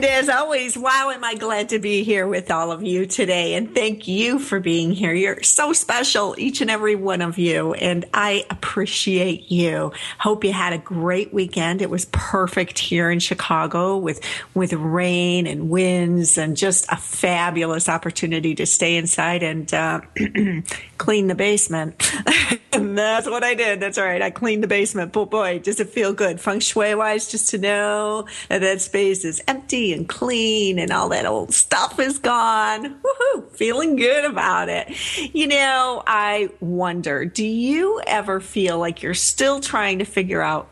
And as always, wow, am I glad to be here with all of you today. And thank you for being here. You're so special, each and every one of you. And I appreciate you. Hope you had a great weekend. It was perfect here in Chicago with, with rain and winds and just a fabulous opportunity to stay inside and uh, clean the basement. and that's what I did. That's all right. I cleaned the basement. But boy, does it feel good. Feng shui wise, just to know that that space is empty and clean and all that old stuff is gone. Woohoo! Feeling good about it. You know, I wonder, do you ever feel like you're still trying to figure out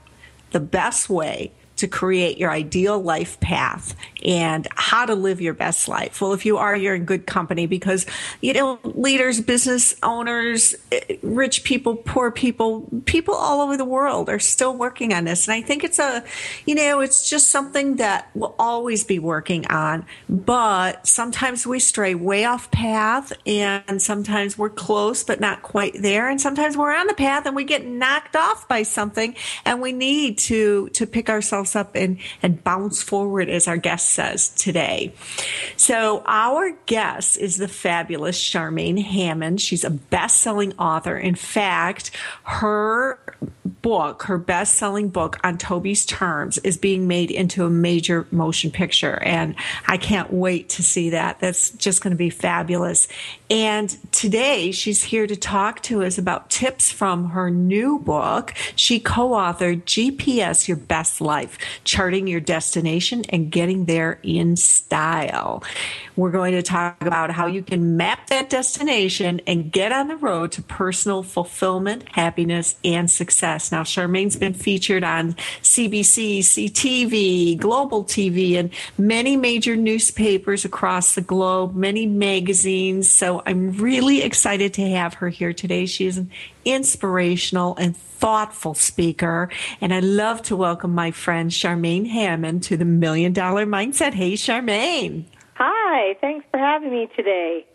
the best way to create your ideal life path and how to live your best life. Well, if you are, you're in good company because, you know, leaders, business owners, rich people, poor people, people all over the world are still working on this. And I think it's a, you know, it's just something that we'll always be working on. But sometimes we stray way off path and sometimes we're close, but not quite there. And sometimes we're on the path and we get knocked off by something and we need to, to pick ourselves up and, and bounce forward, as our guest says today. So, our guest is the fabulous Charmaine Hammond. She's a best selling author. In fact, her book, her best selling book on Toby's Terms, is being made into a major motion picture. And I can't wait to see that. That's just going to be fabulous. And today she's here to talk to us about tips from her new book. She co authored GPS Your Best Life Charting Your Destination and Getting There in Style. We're going to talk about how you can map that destination and get on the road to personal fulfillment, happiness, and success. Now, Charmaine's been featured on CBC, CTV, Global TV, and many major newspapers across the globe, many magazines. So I'm really excited to have her here today. She is an inspirational and thoughtful speaker. And I love to welcome my friend Charmaine Hammond to the Million Dollar Mindset. Hey, Charmaine. Hi, thanks for having me today.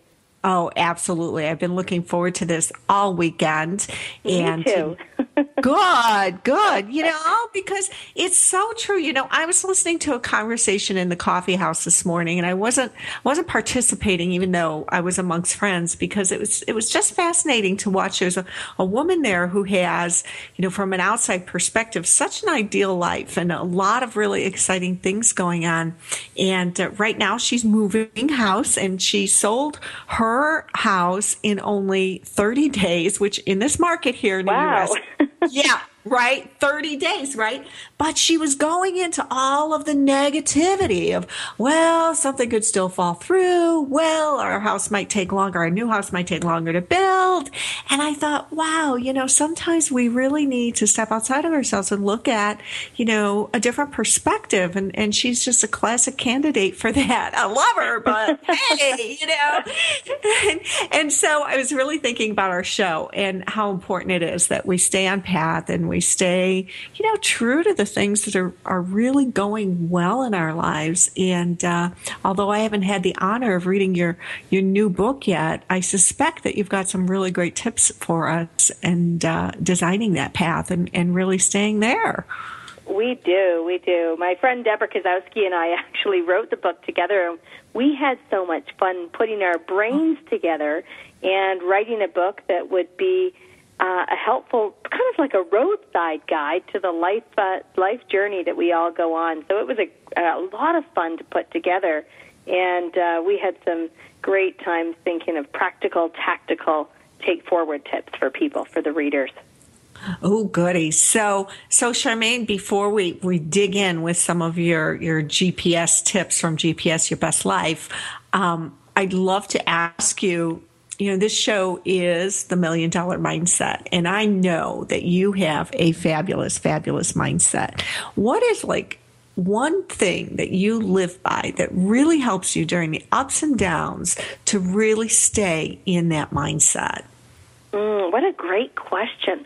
Oh, absolutely. I've been looking forward to this all weekend. Me and too. good, good. You know, because it's so true. You know, I was listening to a conversation in the coffee house this morning and I wasn't wasn't participating even though I was amongst friends because it was it was just fascinating to watch. There's a, a woman there who has, you know, from an outside perspective, such an ideal life and a lot of really exciting things going on. And uh, right now she's moving house and she sold her her house in only 30 days, which in this market here in wow. the US, yeah, right? 30 days, right? But she was going into all of the negativity of, well, something could still fall through. Well, our house might take longer. Our new house might take longer to build. And I thought, wow, you know, sometimes we really need to step outside of ourselves and look at, you know, a different perspective. And, and she's just a classic candidate for that. I love her, but hey, you know. And, and so I was really thinking about our show and how important it is that we stay on path and we stay, you know, true to the things that are, are really going well in our lives. And uh, although I haven't had the honor of reading your, your new book yet, I suspect that you've got some really great tips for us and uh, designing that path and, and really staying there. We do, we do. My friend Deborah Kasowski and I actually wrote the book together, and we had so much fun putting our brains together and writing a book that would be uh, a helpful kind of like a roadside guide to the life uh, life journey that we all go on. So it was a, a lot of fun to put together, and uh, we had some great times thinking of practical, tactical take forward tips for people for the readers. Oh, goody. So, so Charmaine, before we, we dig in with some of your, your GPS tips from GPS Your Best Life, um, I'd love to ask you, you know, this show is the million dollar mindset. And I know that you have a fabulous, fabulous mindset. What is like one thing that you live by that really helps you during the ups and downs to really stay in that mindset? Mm, what a great question.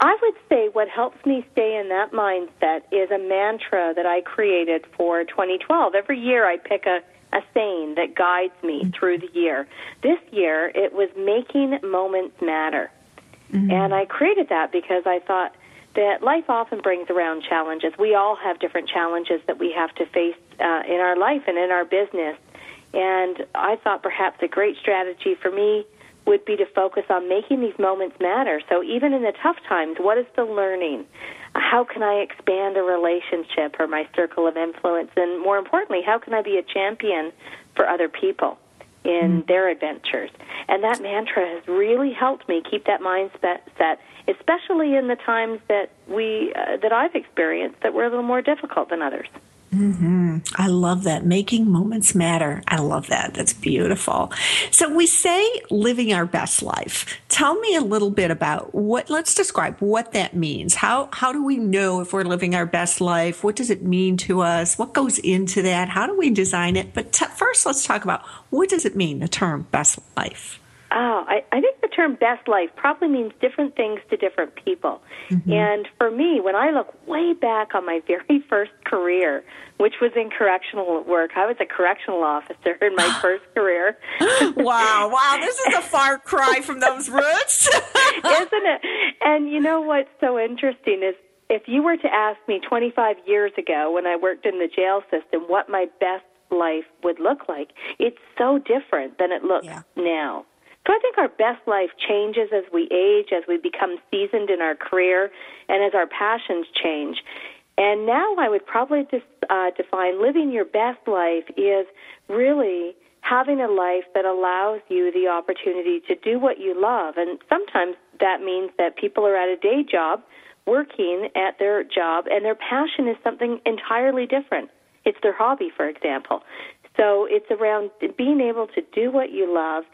I would say what helps me stay in that mindset is a mantra that I created for 2012. Every year I pick a, a saying that guides me through the year. This year it was making moments matter. Mm-hmm. And I created that because I thought that life often brings around challenges. We all have different challenges that we have to face uh, in our life and in our business. And I thought perhaps a great strategy for me would be to focus on making these moments matter. So even in the tough times, what is the learning? How can I expand a relationship or my circle of influence? And more importantly, how can I be a champion for other people in mm. their adventures? And that mantra has really helped me keep that mindset set, especially in the times that we uh, that I've experienced that were a little more difficult than others. Mm-hmm. I love that. Making moments matter. I love that. That's beautiful. So we say living our best life. Tell me a little bit about what, let's describe what that means. How, how do we know if we're living our best life? What does it mean to us? What goes into that? How do we design it? But t- first, let's talk about what does it mean, the term best life? Oh, I, I think the term best life probably means different things to different people. Mm-hmm. And for me, when I look way back on my very first career, which was in correctional work, I was a correctional officer in my first career. wow, wow, this is a far cry from those roots. Isn't it? And you know what's so interesting is if you were to ask me 25 years ago when I worked in the jail system what my best life would look like, it's so different than it looks yeah. now. So I think our best life changes as we age, as we become seasoned in our career, and as our passions change. And now I would probably just uh, define living your best life is really having a life that allows you the opportunity to do what you love. And sometimes that means that people are at a day job working at their job and their passion is something entirely different. It's their hobby, for example. So it's around being able to do what you love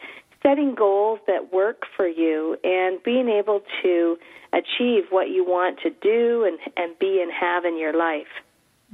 setting goals that work for you and being able to achieve what you want to do and, and be and have in your life.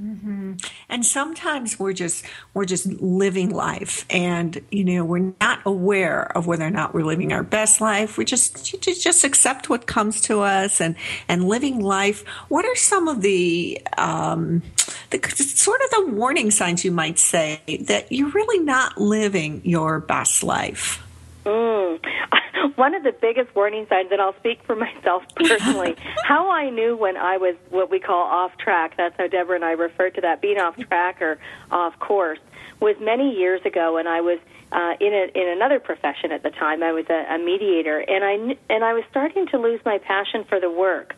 Mm-hmm. And sometimes we're just we're just living life, and you know we're not aware of whether or not we're living our best life. We just just accept what comes to us and and living life. What are some of the um, the sort of the warning signs you might say that you're really not living your best life? Mm. One of the biggest warning signs, and I'll speak for myself personally, how I knew when I was what we call off track, that's how Deborah and I refer to that, being off track or off course, was many years ago when I was uh, in, a, in another profession at the time. I was a, a mediator, and I, and I was starting to lose my passion for the work.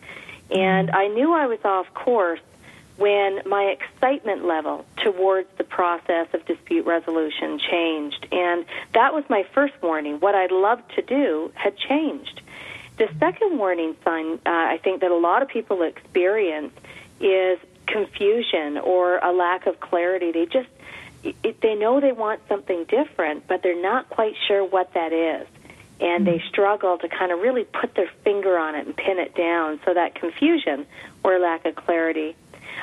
And I knew I was off course when my excitement level towards the process of dispute resolution changed. And that was my first warning. What I loved to do had changed. The second warning sign uh, I think that a lot of people experience is confusion or a lack of clarity. They just it, they know they want something different, but they're not quite sure what that is. And they struggle to kind of really put their finger on it and pin it down. So that confusion or lack of clarity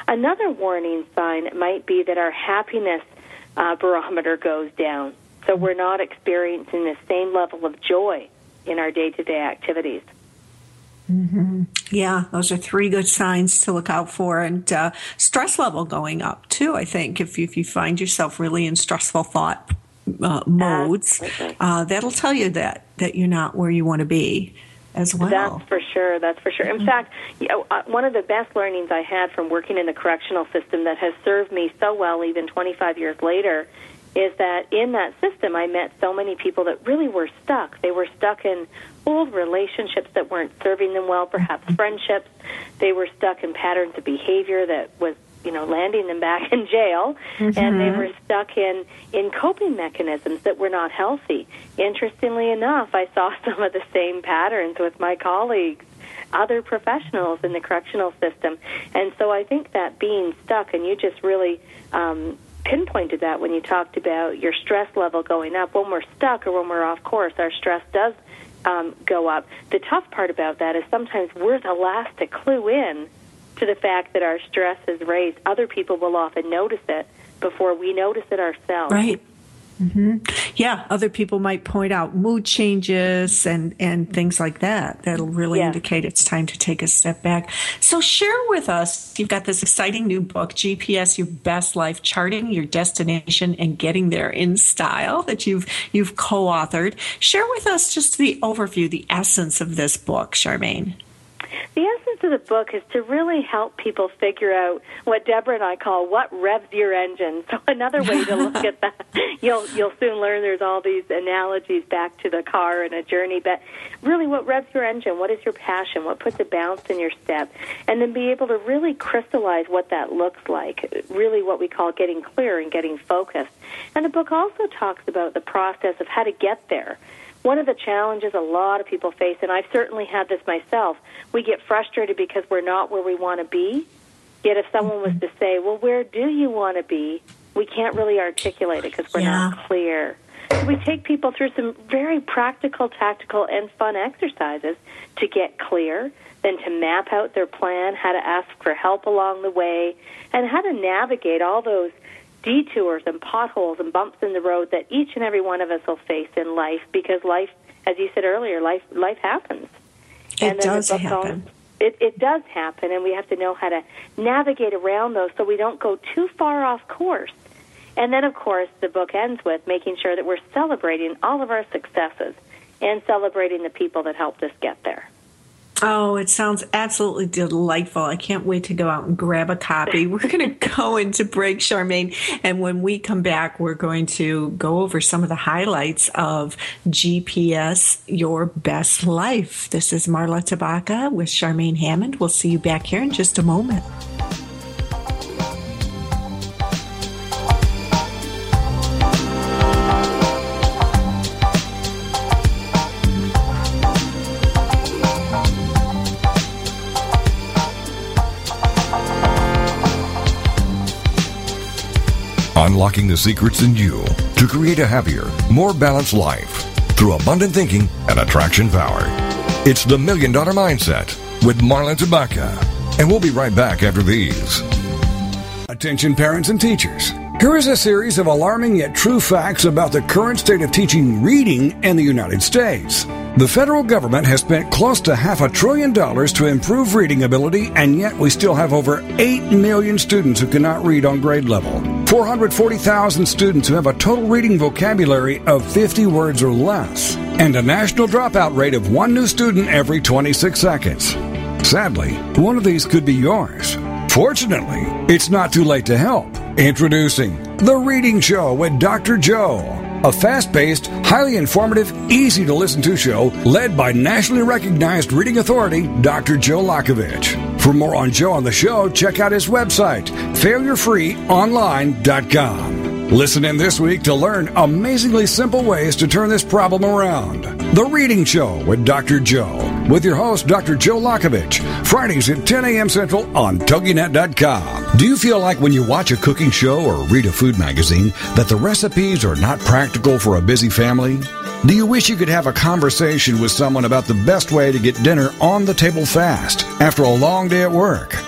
Another warning sign might be that our happiness uh, barometer goes down. So we're not experiencing the same level of joy in our day to day activities. Mm-hmm. Yeah, those are three good signs to look out for. And uh, stress level going up, too, I think. If you, if you find yourself really in stressful thought uh, modes, uh, that'll tell you that, that you're not where you want to be as well. That's for sure. That's for sure. In mm-hmm. fact, you know, uh, one of the best learnings I had from working in the correctional system that has served me so well even 25 years later is that in that system I met so many people that really were stuck. They were stuck in old relationships that weren't serving them well, perhaps friendships. They were stuck in patterns of behavior that was you know landing them back in jail mm-hmm. and they were stuck in in coping mechanisms that were not healthy. Interestingly enough i saw some of the same patterns with my colleagues other professionals in the correctional system. And so i think that being stuck and you just really um, pinpointed that when you talked about your stress level going up. When we're stuck or when we're off course our stress does um, go up. The tough part about that is sometimes we're the last to clue in to the fact that our stress is raised, other people will often notice it before we notice it ourselves. Right. Mm-hmm. Yeah, other people might point out mood changes and, and things like that. That'll really yeah. indicate it's time to take a step back. So share with us, you've got this exciting new book, GPS Your Best Life, Charting Your Destination and Getting There in Style that you've you've co-authored. Share with us just the overview, the essence of this book, Charmaine. Of the book is to really help people figure out what Deborah and I call what revs your engine. So another way to look at that, you'll you'll soon learn there's all these analogies back to the car and a journey, but really what revs your engine, what is your passion, what puts a bounce in your step, and then be able to really crystallize what that looks like, really what we call getting clear and getting focused. And the book also talks about the process of how to get there one of the challenges a lot of people face, and I've certainly had this myself, we get frustrated because we're not where we want to be. Yet if someone was to say, well, where do you want to be? We can't really articulate it because we're yeah. not clear. So we take people through some very practical, tactical, and fun exercises to get clear, then to map out their plan, how to ask for help along the way, and how to navigate all those detours and potholes and bumps in the road that each and every one of us will face in life because life, as you said earlier, life life happens. It and does happen. it, it does happen, and we have to know how to navigate around those so we don't go too far off course. And then, of course, the book ends with making sure that we're celebrating all of our successes and celebrating the people that helped us get there. Oh, it sounds absolutely delightful. I can't wait to go out and grab a copy. We're going to go into break, Charmaine. And when we come back, we're going to go over some of the highlights of GPS Your Best Life. This is Marla Tabaka with Charmaine Hammond. We'll see you back here in just a moment. Unlocking the secrets in you to create a happier, more balanced life through abundant thinking and attraction power. It's the Million Dollar Mindset with Marla Tabaka. And we'll be right back after these. Attention parents and teachers. Here is a series of alarming yet true facts about the current state of teaching reading in the United States. The federal government has spent close to half a trillion dollars to improve reading ability, and yet we still have over 8 million students who cannot read on grade level. 440,000 students who have a total reading vocabulary of 50 words or less, and a national dropout rate of one new student every 26 seconds. Sadly, one of these could be yours. Fortunately, it's not too late to help. Introducing The Reading Show with Dr. Joe a fast paced, highly informative, easy to listen to show led by nationally recognized reading authority, Dr. Joe Lockavitch. For more on Joe on the show, check out his website, failurefreeonline.com. Listen in this week to learn amazingly simple ways to turn this problem around. The Reading Show with Dr. Joe, with your host, Dr. Joe Lockavitch, Fridays at 10 a.m. Central on TogiNet.com. Do you feel like when you watch a cooking show or read a food magazine that the recipes are not practical for a busy family? Do you wish you could have a conversation with someone about the best way to get dinner on the table fast after a long day at work?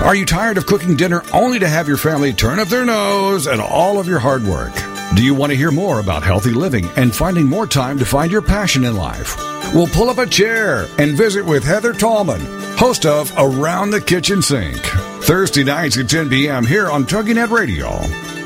Are you tired of cooking dinner only to have your family turn up their nose at all of your hard work? Do you want to hear more about healthy living and finding more time to find your passion in life? We'll pull up a chair and visit with Heather Tallman, host of Around the Kitchen Sink, Thursday nights at 10 p.m. here on TogiNet Radio.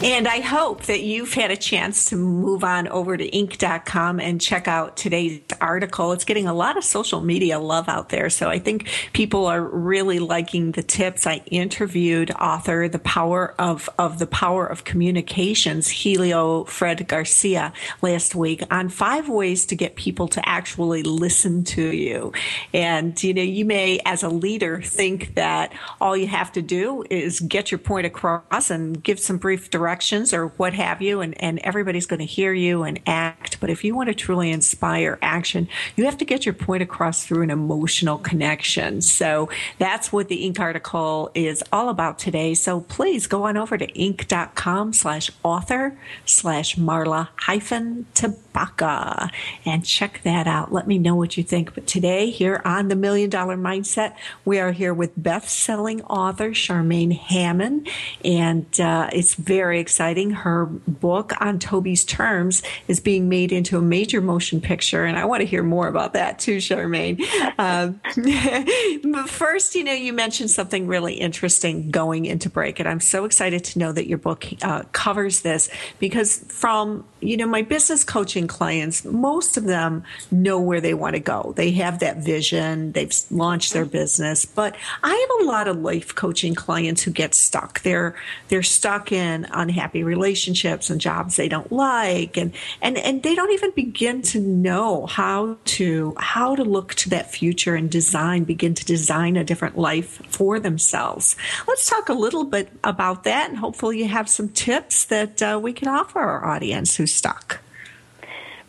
And I hope that you've had a chance to move on over to Inc.com and check out today's article. It's getting a lot of social media love out there. So I think people are really liking the tips. I interviewed author The Power of, of the Power of Communications, Helio Fred Garcia, last week on five ways to get people to actually listen to you. And, you know, you may, as a leader, think that all you have to do is get your point across and give some brief directions directions or what have you, and, and everybody's going to hear you and act. But if you want to truly inspire action, you have to get your point across through an emotional connection. So that's what the Inc. article is all about today. So please go on over to inc.com slash author slash Marla hyphen Tabaka and check that out. Let me know what you think. But today, here on the Million Dollar Mindset, we are here with best selling author Charmaine Hammond, and uh, it's very exciting. Her book on Toby's terms is being made into a major motion picture, and I want to hear more about that too, Charmaine. Um, but first, you know, you mentioned something really interesting going into break, and I'm so excited to know that your book uh, covers this because from you know my business coaching clients, most of them know where they want to go. They have that vision. They've launched their business, but I have a lot of life coaching clients who get stuck. They're they're stuck in unhappy relationships and jobs they don't like. And and and they don't even begin to know how to how to look to that future and design begin to design a different life for themselves. Let's talk a little bit about that and hopefully you have some tips that uh, we can offer our audience who's stuck.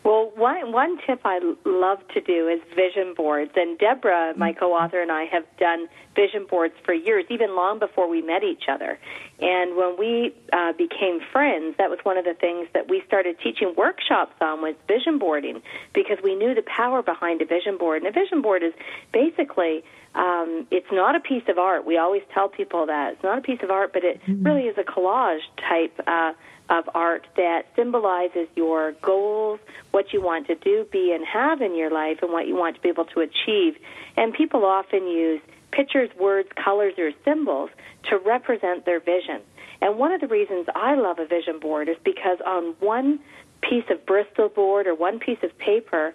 Well, one one tip I love to do is vision boards, and Deborah, my co-author, and I have done vision boards for years, even long before we met each other. And when we uh, became friends, that was one of the things that we started teaching workshops on was vision boarding, because we knew the power behind a vision board. And a vision board is basically um, it's not a piece of art. We always tell people that it's not a piece of art, but it mm-hmm. really is a collage type. Uh, of art that symbolizes your goals, what you want to do, be, and have in your life, and what you want to be able to achieve. And people often use pictures, words, colors, or symbols to represent their vision. And one of the reasons I love a vision board is because on one piece of Bristol board or one piece of paper,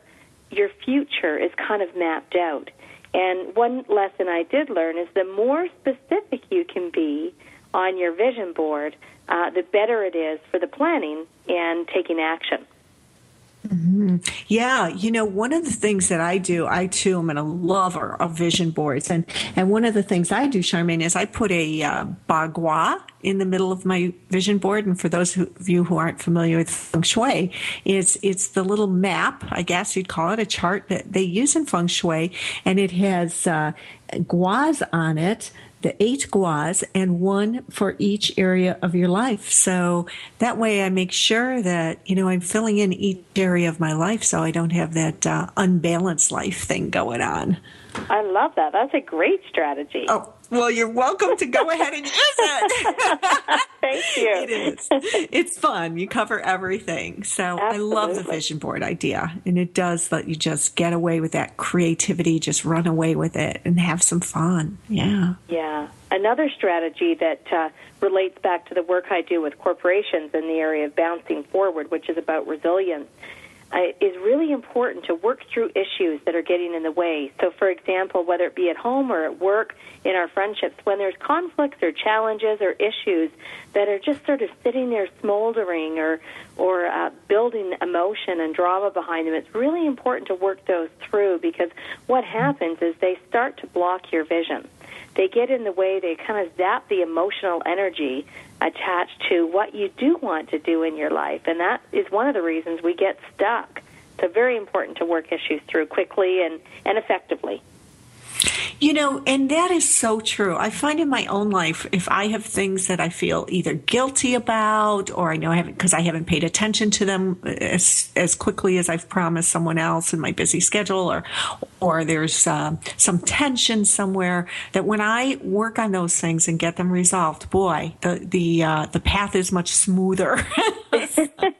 your future is kind of mapped out. And one lesson I did learn is the more specific you can be on your vision board, uh, the better it is for the planning and taking action. Mm-hmm. Yeah, you know, one of the things that I do, I too am a lover of vision boards, and and one of the things I do, Charmaine, is I put a uh, bagua in the middle of my vision board. And for those who, of you who aren't familiar with feng shui, it's it's the little map, I guess you'd call it a chart that they use in feng shui, and it has uh, guas on it the eight guas and one for each area of your life. So that way I make sure that, you know, I'm filling in each area of my life so I don't have that uh, unbalanced life thing going on. I love that. That's a great strategy. Oh, well, you're welcome to go ahead and use it. Thank you. It is. It's fun. You cover everything. So Absolutely. I love the vision board idea. And it does let you just get away with that creativity, just run away with it and have some fun. Yeah. Yeah. Another strategy that uh, relates back to the work I do with corporations in the area of bouncing forward, which is about resilience is really important to work through issues that are getting in the way. So, for example, whether it be at home or at work, in our friendships, when there's conflicts or challenges or issues that are just sort of sitting there smoldering or or uh, building emotion and drama behind them, it's really important to work those through because what happens is they start to block your vision they get in the way, they kind of zap the emotional energy attached to what you do want to do in your life. And that is one of the reasons we get stuck. So very important to work issues through quickly and, and effectively. You know, and that is so true. I find in my own life, if I have things that I feel either guilty about, or I know I haven't, because I haven't paid attention to them as, as quickly as I've promised someone else in my busy schedule, or, or there's uh, some tension somewhere, that when I work on those things and get them resolved, boy, the the uh, the path is much smoother.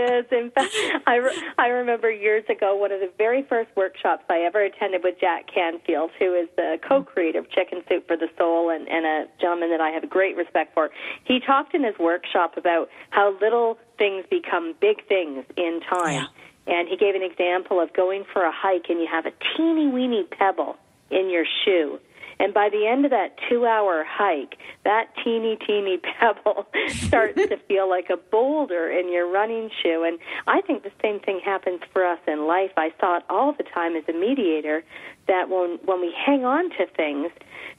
is. In fact, I, re- I remember years ago one of the very first workshops I ever attended with Jack Canfield, who is the co-creator of Chicken Soup for the Soul and, and a gentleman that I have great respect for. He talked in his workshop about how little things become big things in time. Yeah. And he gave an example of going for a hike and you have a teeny weeny pebble in your shoe and by the end of that two hour hike, that teeny, teeny pebble starts to feel like a boulder in your running shoe. And I think the same thing happens for us in life. I saw it all the time as a mediator that when, when we hang on to things,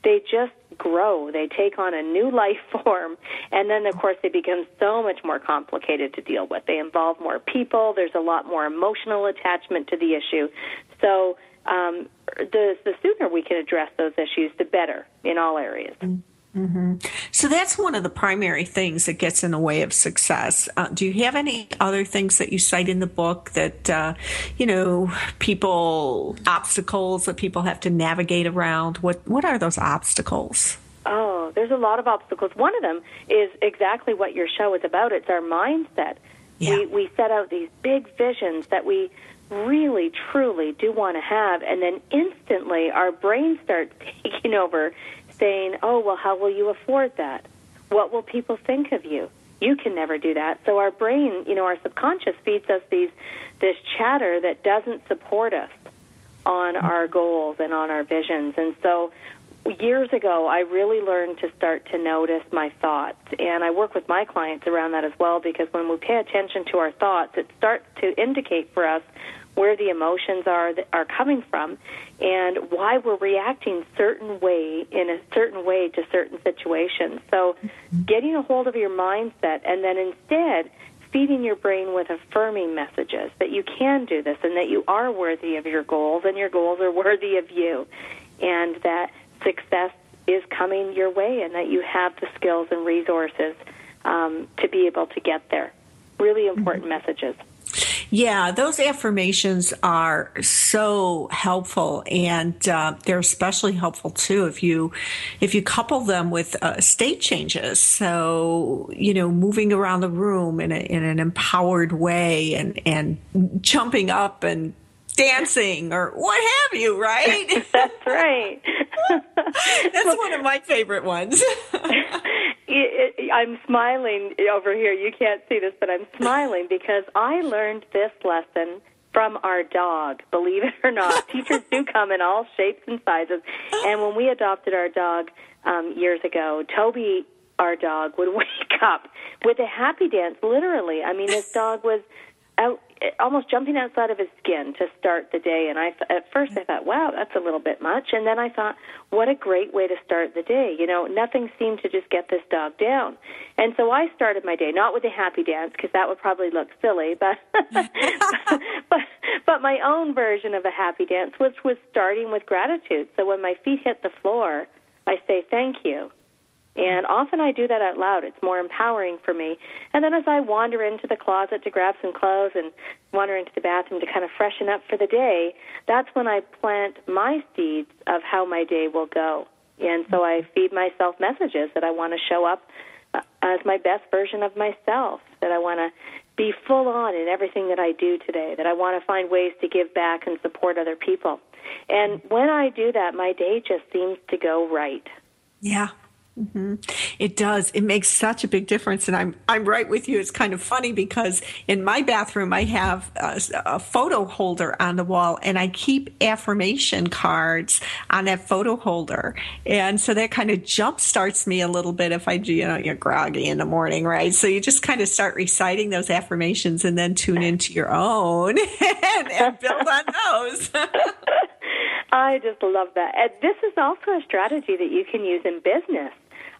they just grow. They take on a new life form. And then, of course, they become so much more complicated to deal with. They involve more people. There's a lot more emotional attachment to the issue. So um, the the sooner we can address those issues, the better in all areas. Mm-hmm. So that's one of the primary things that gets in the way of success. Uh, do you have any other things that you cite in the book that uh, you know people obstacles that people have to navigate around? What what are those obstacles? Oh, there's a lot of obstacles. One of them is exactly what your show is about. It's our mindset. Yeah. We we set out these big visions that we really, truly do want to have, and then instantly our brain starts taking over, saying, "Oh, well, how will you afford that? What will people think of you? You can never do that." So our brain, you know, our subconscious feeds us these this chatter that doesn't support us on our goals and on our visions, and so years ago, I really learned to start to notice my thoughts. And I work with my clients around that as well because when we pay attention to our thoughts, it starts to indicate for us where the emotions are that are coming from and why we're reacting certain way in a certain way to certain situations. So getting a hold of your mindset and then instead feeding your brain with affirming messages that you can do this and that you are worthy of your goals and your goals are worthy of you and that success is coming your way and that you have the skills and resources um, to be able to get there. Really important mm-hmm. messages. Yeah, those affirmations are so helpful, and uh, they're especially helpful too if you if you couple them with uh, state changes. So you know, moving around the room in, a, in an empowered way, and and jumping up and dancing or what have you, right? That's right. That's one of my favorite ones. I'm smiling over here. You can't see this, but I'm smiling because I learned this lesson from our dog. Believe it or not, teachers do come in all shapes and sizes. And when we adopted our dog um, years ago, Toby, our dog, would wake up with a happy dance. Literally, I mean, this dog was out almost jumping outside of his skin to start the day. And I, at first, I thought, wow, that's a little bit much. And then I thought, what a great way to start the day. You know, nothing seemed to just get this dog down. And so I started my day not with a happy dance because that would probably look silly, but but but my own version of a happy dance, which was starting with gratitude. So when my feet hit the floor, I say thank you. And often I do that out loud. It's more empowering for me. And then as I wander into the closet to grab some clothes and wander into the bathroom to kind of freshen up for the day, that's when I plant my seeds of how my day will go. And so I feed myself messages that I want to show up uh, as my best version of myself, that I want to be full on in everything that I do today, that I want to find ways to give back and support other people. And when I do that, my day just seems to go right. Yeah, Mm-hmm. It does. It makes such a big difference, and I'm I'm right with you. It's kind of funny because in my bathroom I have a, a, photo holder on the wall, and I keep affirmation cards on that photo holder, and so that kind of jump starts me a little bit if I do. You know, you're groggy in the morning, right? So you just kind of start reciting those affirmations, and then tune into your own and, and build on those. I just love that. And this is also a strategy that you can use in business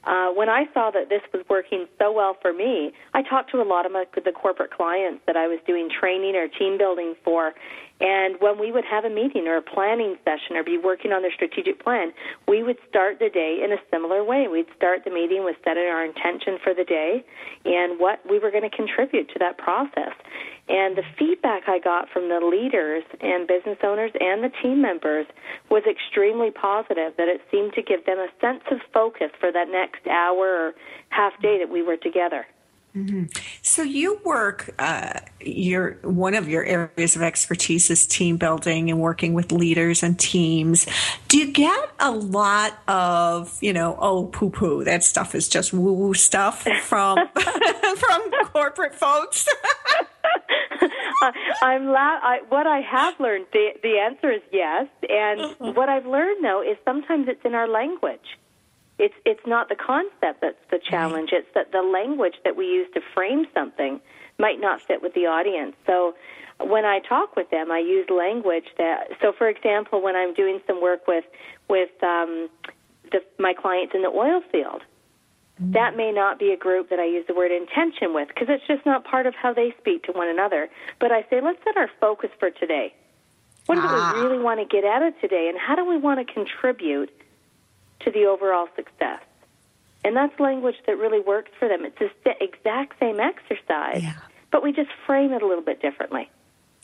uh, when I saw that this was working so well for me, I talked to a lot of my, the corporate clients that I was doing training or team building for, and when we would have a meeting or a planning session or be working on their strategic plan, we would start the day in a similar way. We'd start the meeting with setting our intention for the day and what we were going to contribute to that process. And the feedback I got from the leaders and business owners and the team members was extremely positive, that it seemed to give them a sense of focus for that next hour or half day that we were together. Mm-hmm. So you work. Uh, your one of your areas of expertise is team building and working with leaders and teams. Do you get a lot of you know oh poo poo that stuff is just woo woo stuff from from corporate folks? I'm la- I, what I have learned. The the answer is yes, and uh-huh. what I've learned though is sometimes it's in our language. It's it's not the concept that's the challenge. It's that the language that we use to frame something might not fit with the audience. So when I talk with them, I use language that. So, for example, when I'm doing some work with with um, the, my clients in the oil field, mm-hmm. that may not be a group that I use the word intention with because it's just not part of how they speak to one another. But I say, let's set our focus for today. What do ah. we really want to get out of today, and how do we want to contribute to the overall success. And that's language that really works for them. It's the exact same exercise, yeah. but we just frame it a little bit differently.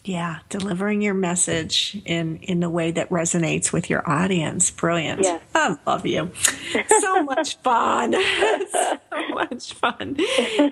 Yeah, delivering your message in in a way that resonates with your audience. Brilliant. Yes. I love you. So much fun. so much fun.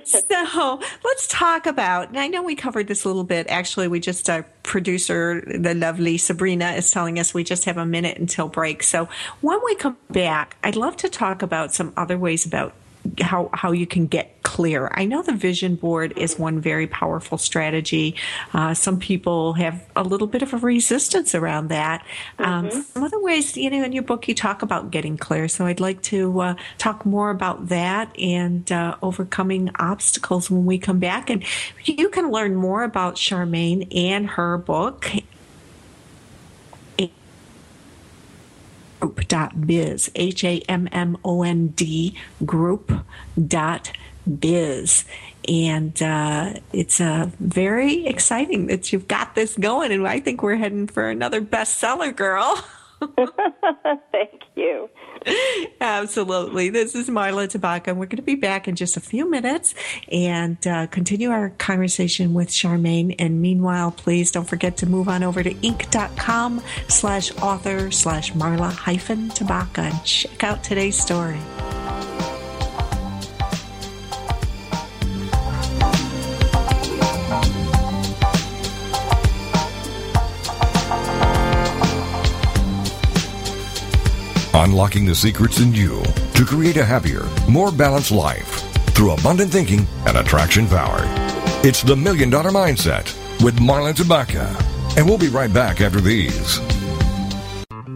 So let's talk about. I know we covered this a little bit. Actually, we just our producer, the lovely Sabrina, is telling us we just have a minute until break. So when we come back, I'd love to talk about some other ways about how how you can get clear. I know the vision board is one very powerful strategy. Uh, some people have a little bit of a resistance around that. Um, mm-hmm. some other ways, you know, in your book you talk about getting clear. So I'd like to uh, talk more about that and uh, overcoming obstacles when we come back. And you can learn more about Charmaine and her book group.biz, H A M M O N D group.biz. And uh, it's uh, very exciting that you've got this going. And I think we're heading for another bestseller, girl. Thank you. Absolutely. This is Marla Tabaka, and we're going to be back in just a few minutes and uh, continue our conversation with Charmaine. And meanwhile, please don't forget to move on over to inc.com slash author slash Marla hyphen Tabaka and check out today's story. Unlocking the secrets in you to create a happier, more balanced life through abundant thinking and attraction power. It's the Million Dollar Mindset with Marla Tabaka. And we'll be right back after these.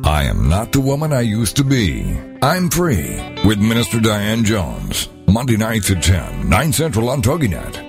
I am not the woman I used to be. I'm free with Minister Diane Jones. Monday nights at 10, 9 Central on TogiNet.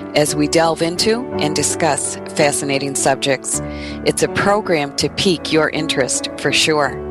as we delve into and discuss fascinating subjects. It's a program to pique your interest for sure.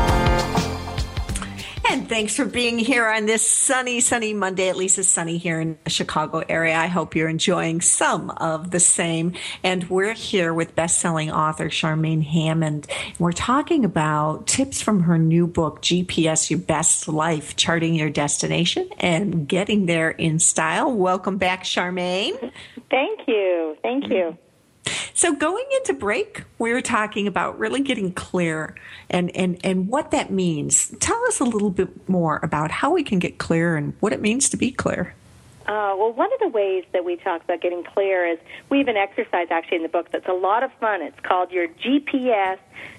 Thanks for being here on this sunny, sunny Monday. At least it's sunny here in the Chicago area. I hope you're enjoying some of the same. And we're here with best-selling author Charmaine Hammond. We're talking about tips from her new book, GPS Your Best Life, Charting Your Destination and Getting There in Style. Welcome back, Charmaine. Thank you. Thank you. So going into break, we were talking about really getting clear and, and, and what that means. Tell us a little bit more about how we can get clear and what it means to be clear. Uh, well, one of the ways that we talk about getting clear is we have an exercise actually in the book that's a lot of fun. It's called your GPS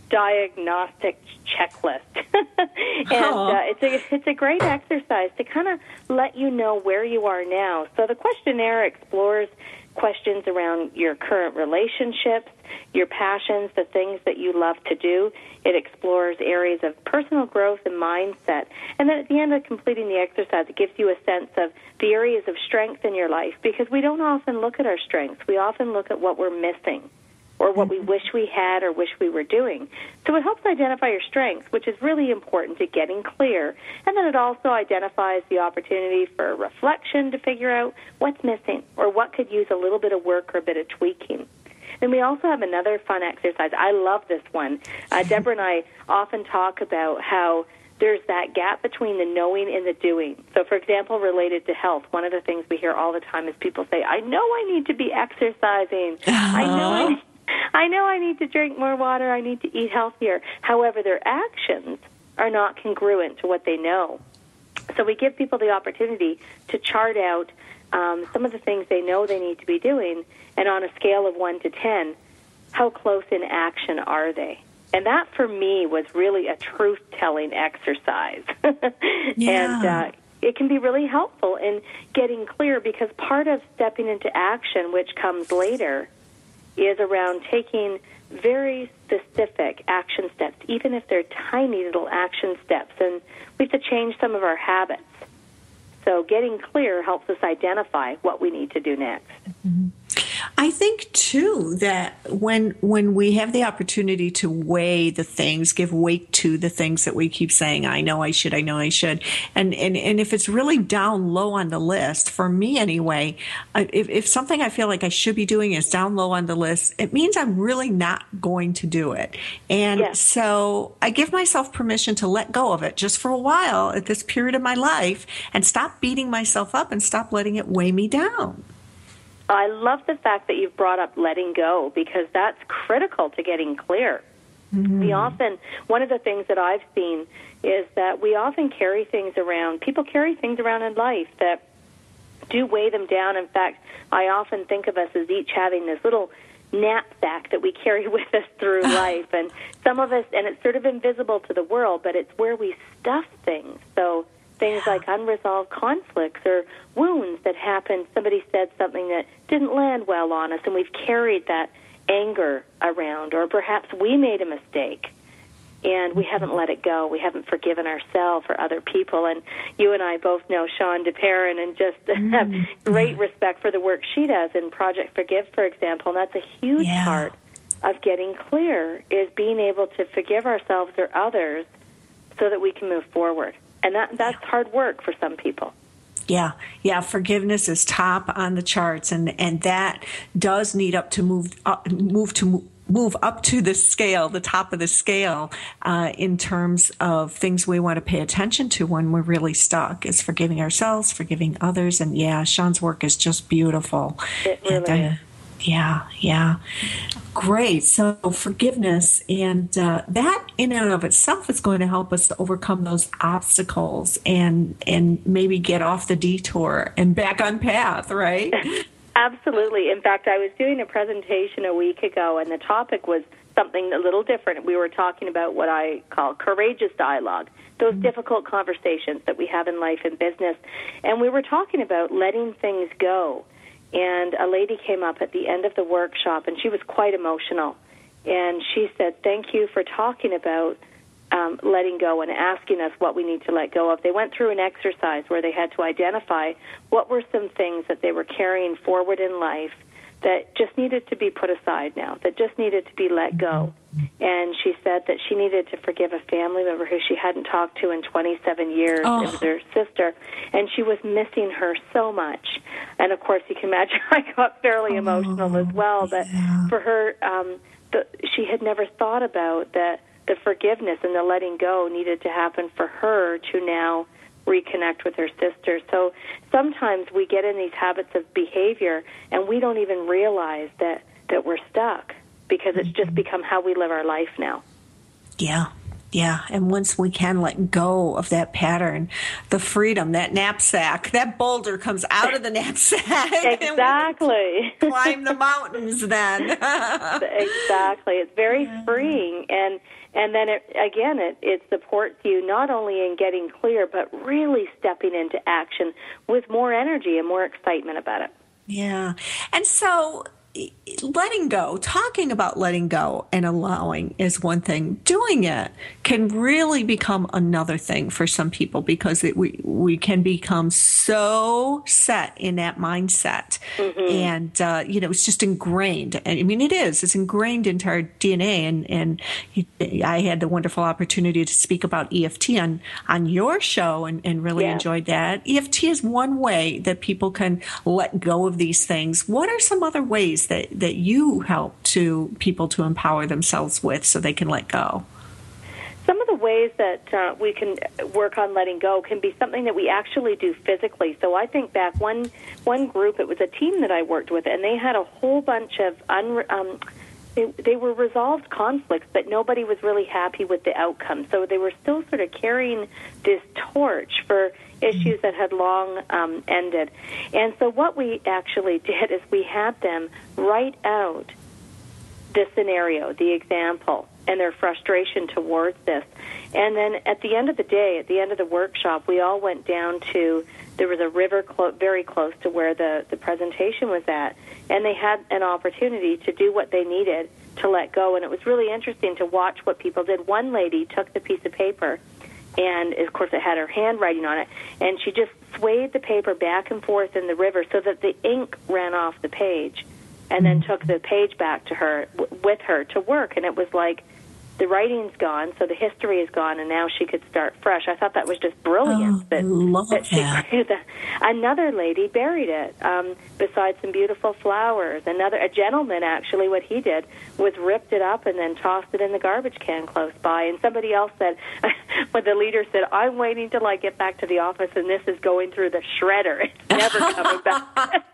diagnostic checklist, and uh, it's a it's a great exercise to kind of let you know where you are now. So the questionnaire explores questions around your current relationships, your passions, the things that you love to do. It explores areas of personal growth and mindset. And then at the end of completing the exercise, it gives you a sense of the areas of strength in your life because we don't often look at our strengths. We often look at what we're missing or what we wish we had or wish we were doing. So it helps identify your strengths, which is really important to getting clear. And then it also identifies the opportunity for reflection to figure out what's missing or what could use a little bit of work or a bit of tweaking. Then we also have another fun exercise. I love this one. Uh, Deborah and I often talk about how there's that gap between the knowing and the doing. So, for example, related to health, one of the things we hear all the time is people say, I know I need to be exercising. I know I need I know I need to drink more water, I need to eat healthier. However, their actions are not congruent to what they know. So we give people the opportunity to chart out um, some of the things they know they need to be doing, and on a scale of 1 to 10, how close in action are they? And that for me was really a truth telling exercise. yeah. And uh, it can be really helpful in getting clear because part of stepping into action, which comes later, is around taking very specific action steps, even if they're tiny little action steps. And we have to change some of our habits. So getting clear helps us identify what we need to do next. Mm-hmm. I think too that when when we have the opportunity to weigh the things, give weight to the things that we keep saying, I know I should, I know I should, and and and if it's really down low on the list, for me anyway, if if something I feel like I should be doing is down low on the list, it means I'm really not going to do it, and yes. so I give myself permission to let go of it just for a while at this period of my life and stop beating myself up and stop letting it weigh me down. I love the fact that you've brought up letting go because that's critical to getting clear. Mm-hmm. We often, one of the things that I've seen is that we often carry things around, people carry things around in life that do weigh them down. In fact, I often think of us as each having this little knapsack that we carry with us through life. And some of us, and it's sort of invisible to the world, but it's where we stuff things. So things like unresolved conflicts or wounds that happened. Somebody said something that didn't land well on us, and we've carried that anger around, or perhaps we made a mistake and we haven't let it go. We haven't forgiven ourselves or other people. And you and I both know Shawne Duperon and just mm. have great respect for the work she does in Project Forgive, for example. And that's a huge yeah. part of getting clear is being able to forgive ourselves or others so that we can move forward and that that's hard work for some people. Yeah, yeah. Forgiveness is top on the charts, and and that does need up to move up, move to move up to the scale, the top of the scale, uh, in terms of things we want to pay attention to when we're really stuck. Is forgiving ourselves, forgiving others, and yeah, Shawne's work is just beautiful. It really and, uh, is. Yeah, yeah. Great. So forgiveness and uh, that in and of itself is going to help us to overcome those obstacles and and maybe get off the detour and back on path, right? Absolutely. In fact, I was doing a presentation a week ago and the topic was something a little different. We were talking about what I call courageous dialogue, those mm-hmm. difficult conversations that we have in life and business. And we were talking about letting things go and a lady came up at the end of the workshop and she was quite emotional. And she said thank you for talking about um, letting go and asking us what we need to let go of. They went through an exercise where they had to identify what were some things that they were carrying forward in life that just needed to be put aside now, that just needed to be let go. And she said that she needed to forgive a family member who she hadn't talked to in 27 years. Oh. It was her sister, and she was missing her so much. And of course, you can imagine I got fairly emotional as well. But yeah. for her, um, the, she had never thought about that the forgiveness and the letting go needed to happen for her to now reconnect with her sister. So sometimes we get in these habits of behavior and we don't even realize that that we're stuck because it's just become how we live our life now. Yeah. Yeah, and once we can let go of that pattern, the freedom, that knapsack, that boulder comes out of the knapsack. exactly. climb the mountains then. exactly. It's very freeing and and then it, again it, it supports you not only in getting clear but really stepping into action with more energy and more excitement about it. Yeah. And so letting go, talking about letting go and allowing is one thing. Doing it can really become another thing for some people because it, we we can become so set in that mindset, mm-hmm. and uh, you know it's just ingrained. And I mean, it is. It's ingrained into our DNA. And and I had the wonderful opportunity to speak about EFT on on your show, and, and really yeah. enjoyed that. EFT is one way that people can let go of these things. What are some other ways? That, that you help to people to empower themselves with so they can let go? Some of the ways that uh, we can work on letting go can be something that we actually do physically. So I think back one one group, it was a team that I worked with, and they had a whole bunch of un, um, they, they were resolved conflicts, but nobody was really happy with the outcome. So they were still sort of carrying this torch for issues that had long um, ended. And so what we actually did is we had them write out the scenario, the example, and their frustration towards this. And then at the end of the day, at the end of the workshop, we all went down to there was a river clo- very close to where the, the presentation was at, and they had an opportunity to do what they needed to let go. And it was really interesting to watch what people did. One lady took the piece of paper and of course it had her handwriting on it. And she just swayed the paper back and forth in the river so that the ink ran off the page and then mm. took the page back to her w- with her to work. And it was like the writing's gone, so the history is gone, and now she could start fresh. I thought that was just brilliant. Oh, that, love that she that. Another lady buried it um, beside some beautiful flowers. Another, a gentleman actually, what he did was ripped it up and then tossed it in the garbage can close by. And somebody else said, when the leader said, "I'm waiting till I get back to the office, and this is going through the shredder. It's never coming back."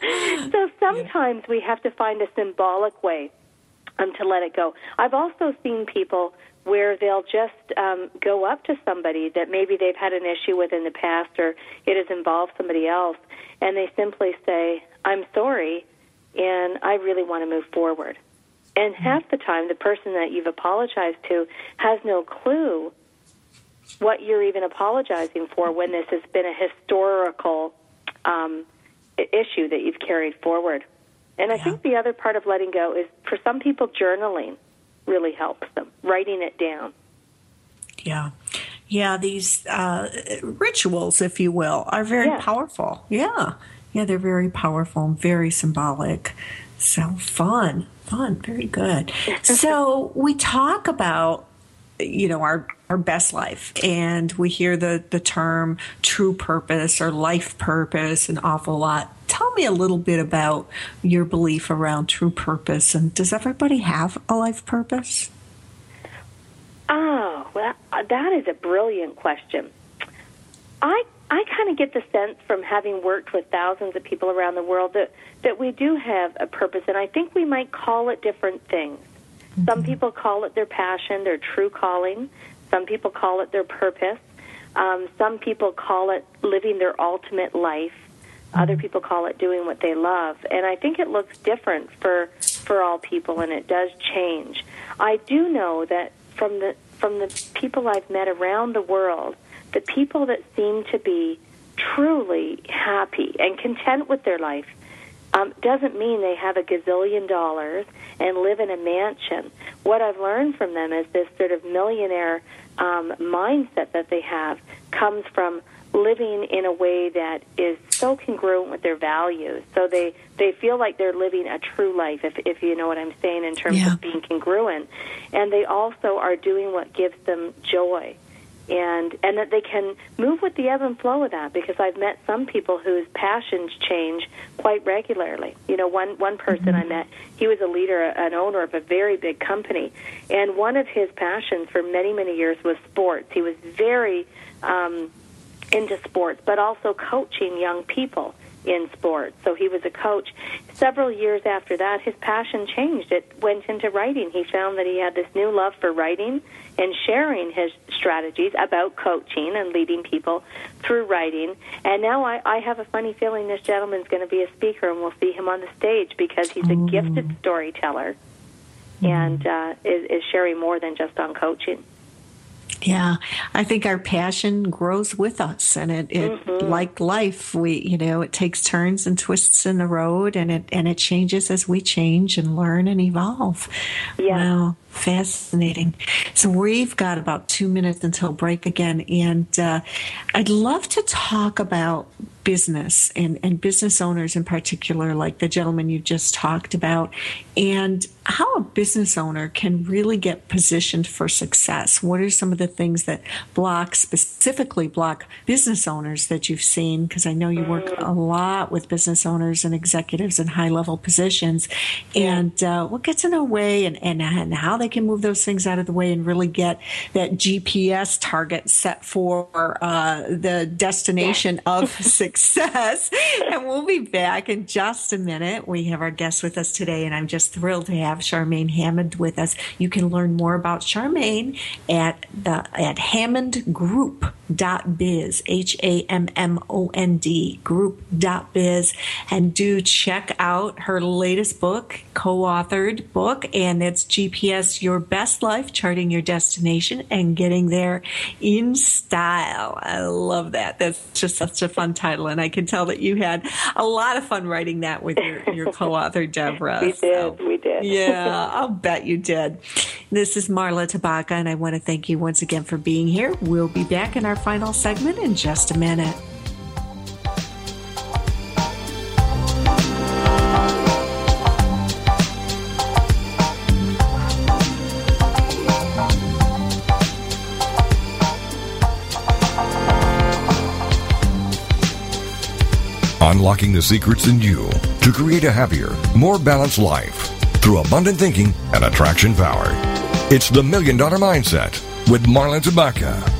so sometimes we have to find a symbolic way um, to let it go. I've also seen people where they'll just um, go up to somebody that maybe they've had an issue with in the past or it has involved somebody else, and they simply say, I'm sorry, and I really want to move forward. And mm-hmm. half the time, the person that you've apologized to has no clue what you're even apologizing for when this has been a historical um, issue that you've carried forward. And I yeah. think the other part of letting go is for some people, journaling really helps them, writing it down. Yeah. Yeah, these uh, rituals, if you will, are very yeah. powerful. Yeah. Yeah, they're very powerful and very symbolic. So fun, fun, very good. so we talk about, you know, our our best life, and we hear the the term true purpose or life purpose an awful lot tell me a little bit about your belief around true purpose and does everybody have a life purpose? Oh, well, that is a brilliant question. I I kind of get the sense from having worked with thousands of people around the world that that we do have a purpose, and I think we might call it different things. Mm-hmm. Some people call it their passion, their true calling. Some people call it their purpose. Um, some people call it living their ultimate life. Other people call it doing what they love, and I think it looks different for for all people, and it does change. I do know that from the from the people I've met around the world, the people that seem to be truly happy and content with their life um, doesn't mean they have a gazillion dollars and live in a mansion. What I've learned from them is this sort of millionaire um, mindset that they have comes from living in a way that is so congruent with their values. So they they feel like they're living a true life, if if you know what I'm saying in terms yeah. of being congruent, and they also are doing what gives them joy. And and that they can move with the ebb and flow of that because I've met some people whose passions change quite regularly. You know, one one person mm-hmm. I met, he was a leader, an owner of a very big company, and one of his passions for many many years was sports. He was very um, into sports, but also coaching young people in sports. So he was a coach. Several years after that, his passion changed. It went into writing. He found that he had this new love for writing and sharing his strategies about coaching and leading people through writing. And now I, I have a funny feeling this gentleman's going to be a speaker, and we'll see him on the stage because he's a mm. gifted storyteller mm. and uh, is, is sharing more than just on coaching. Yeah, I think our passion grows with us, and it, it mm-hmm. like life, we you know it takes turns and twists in the road, and it and it changes as we change and learn and evolve. Yeah. Wow, fascinating. So we've got about two minutes until break again, and uh, I'd love to talk about business and, and business owners in particular, like the gentleman you just talked about, and how a business owner can really get positioned for success. What are some of the things that block, specifically block business owners that you've seen? Because I know you work mm. a lot with business owners and executives in high level positions. And uh, what gets in the way and, and, and how they can move those things out of the way and really get that GPS target set for uh, the destination of success. And we'll be back in just a minute. We have our guest with us today, and I'm just thrilled to have Charmaine Hammond with us. You can learn more about Charmaine at the at hammondgroup.biz, H A M M O N D group.biz, and do check out her latest book, co-authored book, and it's GPS Your Best Life: Charting Your Destination and Getting There in Style. I love that. That's just such a fun title, and I can tell that you had a lot of fun writing that with your, your co-author Deborah. we did. So, we did. yeah, I'll bet you did. This is Marla Tabaka, and I want to thank you once again for being here. We'll be back in our final segment in just a minute. Unlocking the secrets in you to create a happier, more balanced life through abundant thinking and attraction power. It's the Million Dollar Mindset with Marla Tabaka.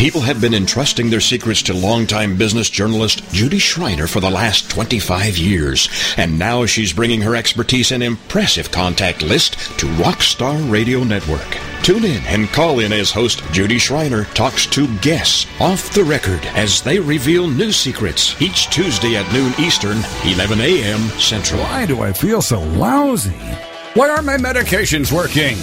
People have been entrusting their secrets to longtime business journalist Judy Schreiner for the last 25 years, and now she's bringing her expertise and impressive contact list to Rockstar Radio Network. Tune in and call in as host Judy Schreiner talks to guests off the record as they reveal new secrets each Tuesday at noon Eastern, 11 a.m. Central. Why do I feel so lousy? Why aren't my medications working?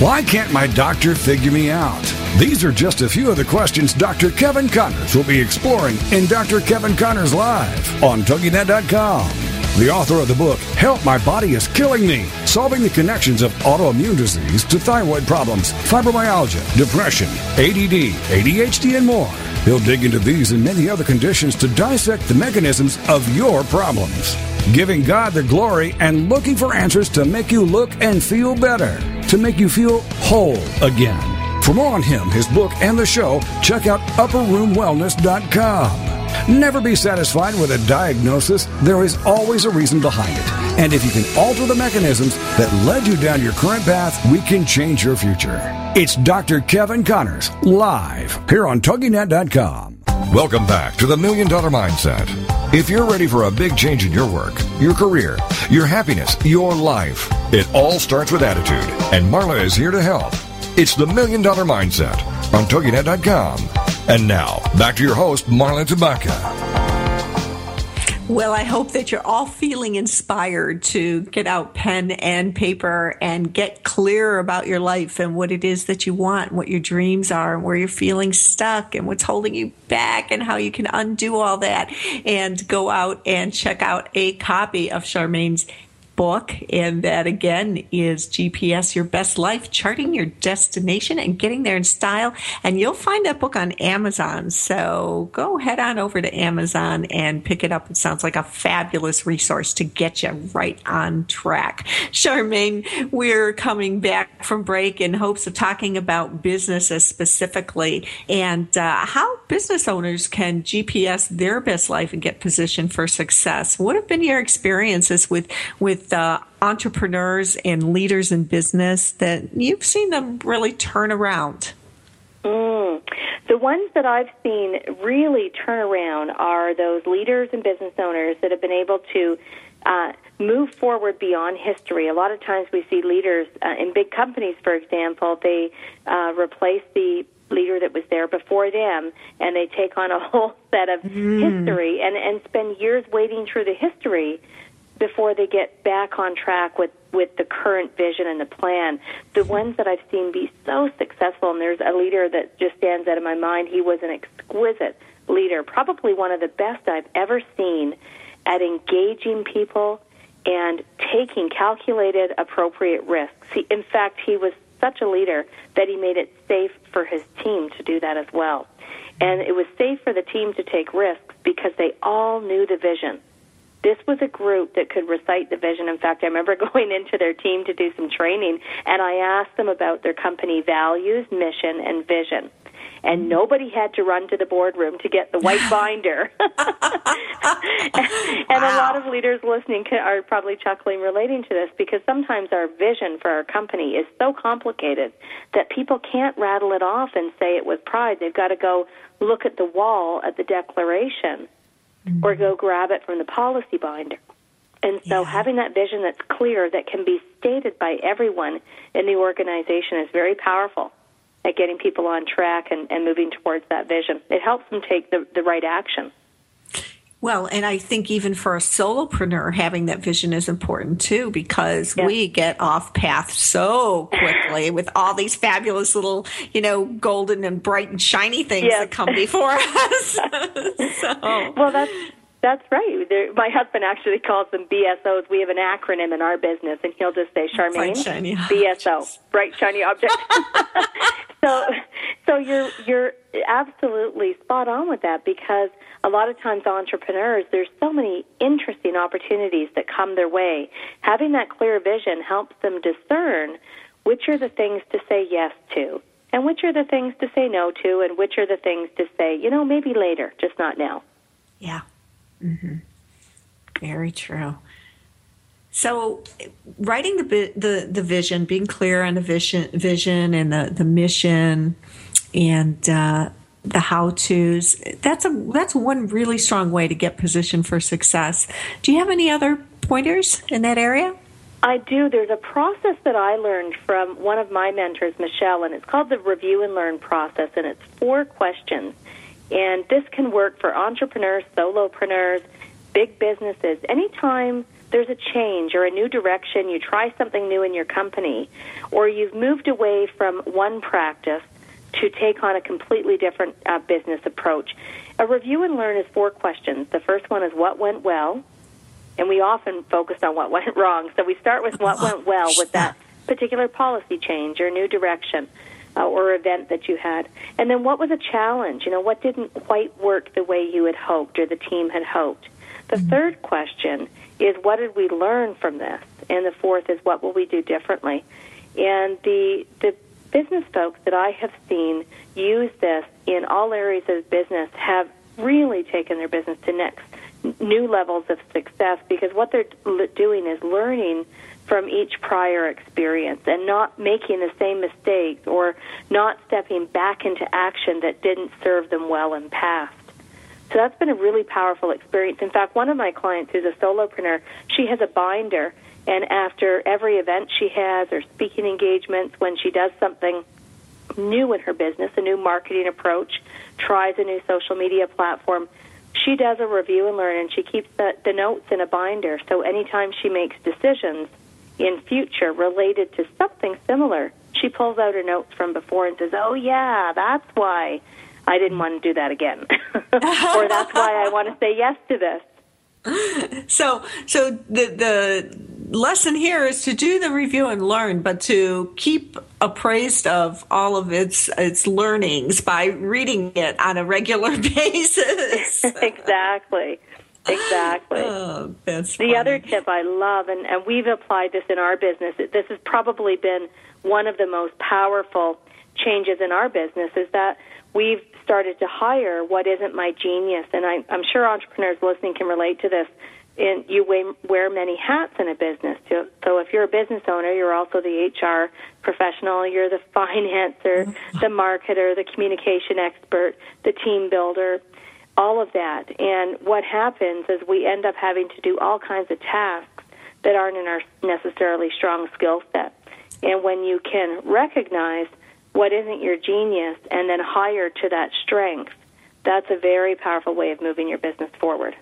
Why can't my doctor figure me out? These are just a few of the questions Dr. Kevin Conners will be exploring in Dr. Kevin Conners Live on TogiNet.com. the author of the book Help My Body Is Killing Me, solving the connections of autoimmune disease to thyroid problems, fibromyalgia, depression, ADD, ADHD, and more. He'll dig into these and many other conditions to dissect the mechanisms of your problems, giving God the glory and looking for answers to make you look and feel better, to make you feel whole again. For more on him, his book, and the show, check out upperroomwellness.com. Never be satisfied with a diagnosis. There is always a reason behind it. And if you can alter the mechanisms that led you down your current path, we can change your future. It's Dr. Kevin Conners, live here on TogiNet.com. Welcome back to the Million Dollar Mindset. If you're ready for a big change in your work, your career, your happiness, your life, it all starts with attitude. And Marla is here to help. It's the Million Dollar Mindset on TogiNet.com. And now, back to your host, Marla Tabaka. Well, I hope that you're all feeling inspired to get out pen and paper and get clear about your life and what it is that you want, what your dreams are, and where you're feeling stuck and what's holding you back and how you can undo all that and go out and check out a copy of Charmaine's book, and that again is GPS Your Best Life, charting your destination and getting there in style. And you'll find that book on Amazon. So go head on over to Amazon and pick it up. It sounds like a fabulous resource to get you right on track. Charmaine, we're coming back from break in hopes of talking about businesses specifically and uh, how business owners can GPS their best life and get positioned for success. What have been your experiences with with uh, entrepreneurs and leaders in business that you've seen them really turn around? Mm. The ones that I've seen really turn around are those leaders and business owners that have been able to uh, move forward beyond history. A lot of times we see leaders uh, in big companies, for example, they uh, replace the leader that was there before them and they take on a whole set of mm. history and, and spend years wading through the history before they get back on track with with the current vision and the plan. The ones that I've seen be so successful, and there's a leader that just stands out of my mind. He was an exquisite leader, probably one of the best I've ever seen at engaging people and taking calculated, appropriate risks. He, in fact, he was such a leader that he made it safe for his team to do that as well. And it was safe for the team to take risks because they all knew the vision this was a group that could recite the vision. In fact, I remember going into their team to do some training, and I asked them about their company values, mission, and vision. And nobody had to run to the boardroom to get the white binder. and wow. a lot of leaders listening are probably chuckling relating to this because sometimes our vision for our company is so complicated that people can't rattle it off and say it with pride. They've got to go look at the wall at the declaration mm-hmm. or go grab it from the policy binder. And so yeah. having that vision that's clear, that can be stated by everyone in the organization is very powerful at getting people on track and, and moving towards that vision. It helps them take the, the right action. Well, and I think even for a solopreneur, having that vision is important too, because we get off path so quickly with all these fabulous little, you know, golden and bright and shiny things that come before us. so. Well, that's that's right. There, my husband actually calls them BSOs. We have an acronym in our business, and he'll just say Charmaine BSO, bright shiny object. so, so you're you're absolutely spot on with that because a lot of times entrepreneurs there's so many interesting opportunities that come their way. Having that clear vision helps them discern which are the things to say yes to and which are the things to say no to and which are the things to say, you know, maybe later, just not now. Yeah. Mm-hmm. Very true. So, writing the the the vision, being clear on the vision, vision and the the mission, and uh, the how tos. That's a that's one really strong way to get positioned for success. Do you have any other pointers in that area? I do. There's a process that I learned from one of my mentors, Michelle, and it's called the review and learn process, and it's four questions. And this can work for entrepreneurs, solopreneurs, big businesses. Anytime there's a change or a new direction, you try something new in your company, or you've moved away from one practice to take on a completely different uh, business approach. A review and learn is four questions. The first one is what went well, and we often focus on what went wrong. So we start with what went well with that particular policy change or new direction uh, or event that you had. And then what was a challenge? You know, what didn't quite work the way you had hoped or the team had hoped? The mm-hmm. third question is what did we learn from this? And the fourth is what will we do differently? And the the business folks that I have seen use this in all areas of business have really taken their business to next new levels of success because what they're doing is learning from each prior experience and not making the same mistakes or not stepping back into action that didn't serve them well in past. So that's been a really powerful experience. In fact, one of my clients who's a solopreneur, she has a binder and after every event she has or speaking engagements when she does something new in her business, a new marketing approach, tries a new social media platform, she does a review and learn and she keeps the, the notes in a binder. So anytime she makes decisions, in future related to something similar, she pulls out her notes from before and says, "Oh yeah, that's why I didn't want to do that again," or "That's why I want to say yes to this." So, so the the lesson here is to do the review and learn, but to keep appraised of all of its its learnings by reading it on a regular basis. exactly. Exactly. Oh, that's the funny. other tip I love, and, and we've applied this in our business. This has probably been one of the most powerful changes in our business. Is that we've started to hire what isn't my genius, and I, I'm sure entrepreneurs listening can relate to this. In, you wear many hats in a business. So if you're a business owner, you're also the HR professional, you're the financer, the marketer, the communication expert, the team builder, all of that. And what happens is we end up having to do all kinds of tasks that aren't in our necessarily strong skill set. And when you can recognize what isn't your genius and then hire to that strength, that's a very powerful way of moving your business forward.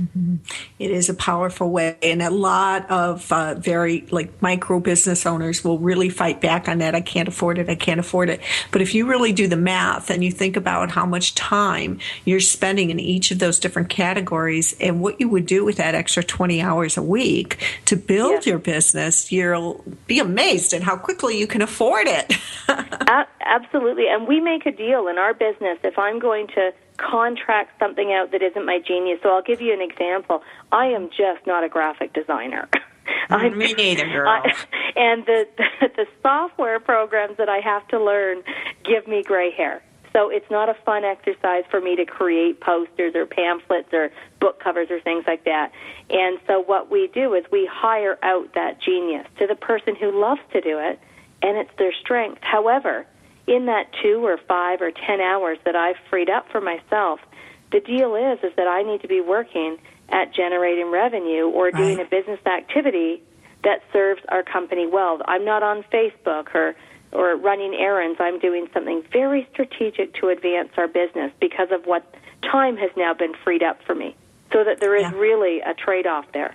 Mm-hmm. It is a powerful way, and a lot of uh, very like micro business owners will really fight back on that. I can't afford it. I can't afford it. But if you really do the math and you think about how much time you're spending in each of those different categories and what you would do with that extra 20 hours a week to build yes. your business, you'll be amazed at how quickly you can afford it. Absolutely. And we make a deal in our business if I'm going to contract something out that isn't my genius. So I'll give you an example. I am just not a graphic designer. I, Me neither, girl. I, and the, the the software programs that I have to learn give me gray hair. So it's not a fun exercise for me to create posters or pamphlets or book covers or things like that. And so what we do is we hire out that genius to the person who loves to do it, and it's their strength. However, in that two or five or ten hours that I've freed up for myself, the deal is is that I need to be working at generating revenue or doing right. a business activity that serves our company well. I'm not on Facebook or or running errands. I'm doing something very strategic to advance our business because of what time has now been freed up for me. So that there is yeah. really a trade off there.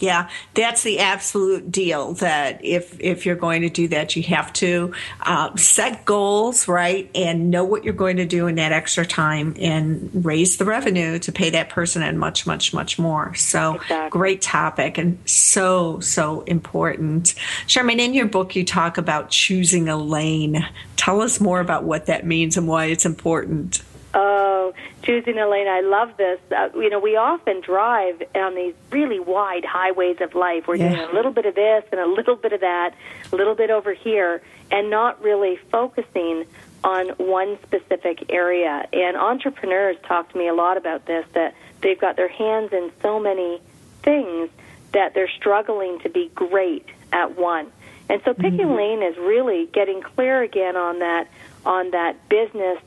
Yeah, that's the absolute deal. That if if you're going to do that, you have to uh, set goals, right, and know what you're going to do in that extra time, and raise the revenue to pay that person and much, much, much more. So, exactly. great topic and so so important. Charmaine, in your book, you talk about choosing a lane. Tell us more about what that means and why it's important. Oh, choosing a lane. I love this. Uh, you know, we often drive on these really wide highways of life. We're yeah. doing a little bit of this and a little bit of that, a little bit over here, and not really focusing on one specific area. And entrepreneurs talk to me a lot about this that they've got their hands in so many things that they're struggling to be great at one. And so picking mm-hmm. lane is really getting clear again on that on that business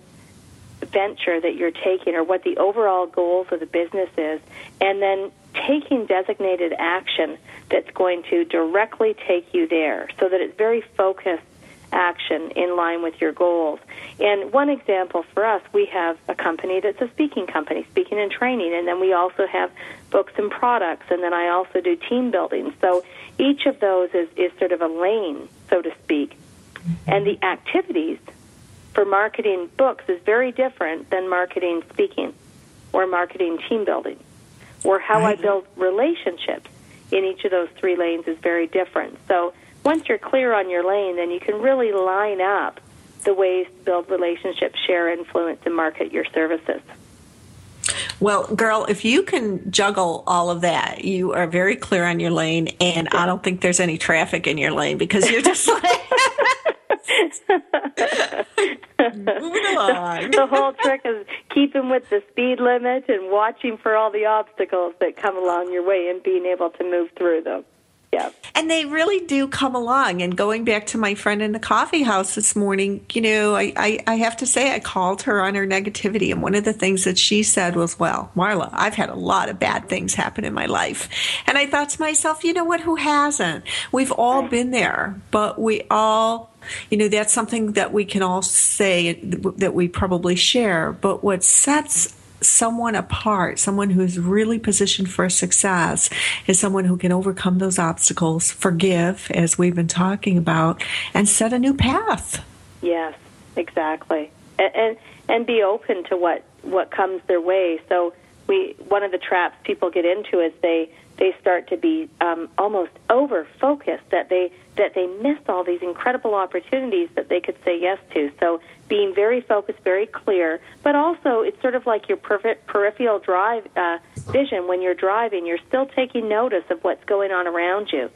venture that you're taking or what the overall goals of the business is, and then taking designated action that's going to directly take you there so that it's very focused action in line with your goals. And one example for us, we have a company that's a speaking company, speaking and training, and then we also have books and products, and then I also do team building. So each of those is, is sort of a lane, so to speak. Mm-hmm. And the activities for marketing books is very different than marketing speaking or marketing team building. or how Right. I build relationships in each of those three lanes is very different. So once you're clear on your lane, then you can really line up the ways to build relationships, share influence, and market your services. Well, girl, if you can juggle all of that, you are very clear on your lane, and I don't think there's any traffic in your lane because you're just like. Moving along. the whole trick is keeping with the speed limit and watching for all the obstacles that come along your way and being able to move through them. Yeah. And they really do come along. And going back to my friend in the coffee house this morning, you know, I, I, I have to say, I called her on her negativity. And one of the things that she said was, Well, Marla, I've had a lot of bad things happen in my life. And I thought to myself, you know what? Who hasn't? We've all been there, but we all you know that's something that we can all say that we probably share. But what sets someone apart someone who's really positioned for success is someone who can overcome those obstacles forgive as we've been talking about and set a new path. Yes, exactly, and and, and be open to what what comes their way. So we one of the traps people get into is they they start to be um, almost over focused that they that they miss all these incredible opportunities that they could say yes to. So being very focused, very clear, but also it's sort of like your perfect peripheral drive uh, vision when you're driving. You're still taking notice of what's going on around you.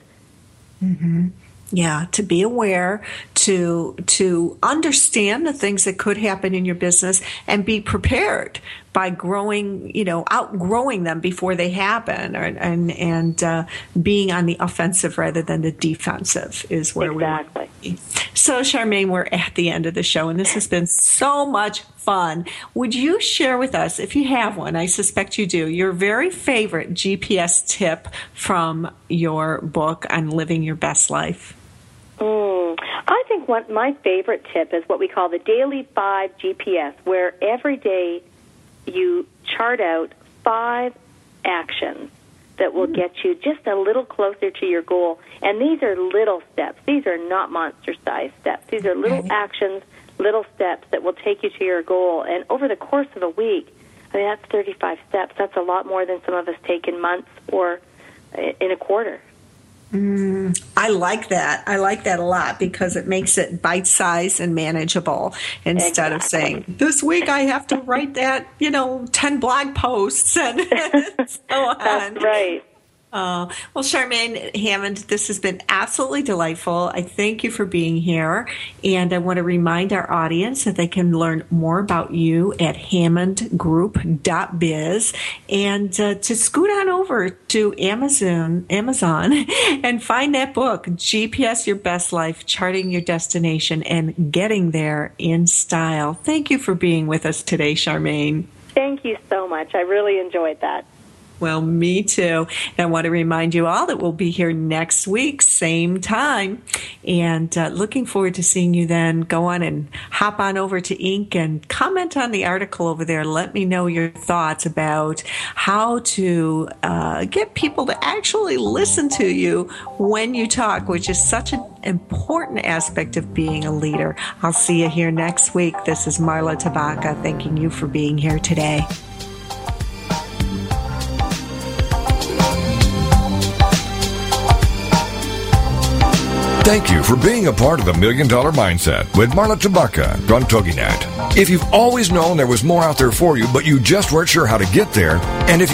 Mm-hmm. Yeah, to be aware, to to understand the things that could happen in your business and be prepared by growing, you know, outgrowing them before they happen, or, and and uh, being on the offensive rather than the defensive is where Exactly. we. So, Charmaine, we're at the end of the show, and this has been so much fun. Would you share with us, if you have one, I suspect you do, your very favorite GPS tip from your book on living your best life? Mm, I think one my favorite tip is what we call the daily five GPS, where every day you chart out five actions that will hmm. get you just a little closer to your goal. And these are little steps. These are not monster sized steps. These are little actions, little steps that will take you to your goal. And over the course of a week, I mean, that's 35 steps. That's a lot more than some of us take in months or uh, in a quarter. Mm, I like that. I like that a lot because it makes it bite sized and manageable instead of saying, this week I have to write that, you know, 10 blog posts and so on. That's right. Uh, well, Charmaine Hammond, this has been absolutely delightful. I thank you for being here. And I want to remind our audience that they can learn more about you at hammondgroup.biz and uh, to scoot on over to Amazon, Amazon and find that book, GPS Your Best Life, Charting Your Destination and Getting There in Style. Thank you for being with us today, Charmaine. Thank you so much. I really enjoyed that. Well, me too. And I want to remind you all that we'll be here next week, same time. And uh, looking forward to seeing you then. Go on and hop on over to Inc. and comment on the article over there. Let me know your thoughts about how to uh, get people to actually listen to you when you talk, which is such an important aspect of being a leader. I'll see you here next week. This is Marla Tabaka thanking you for being here today. Thank you for being a part of the Million Dollar Mindset with Marla Tabaka on TogiNet. If you've always known there was more out there for you, but you just weren't sure how to get there, and if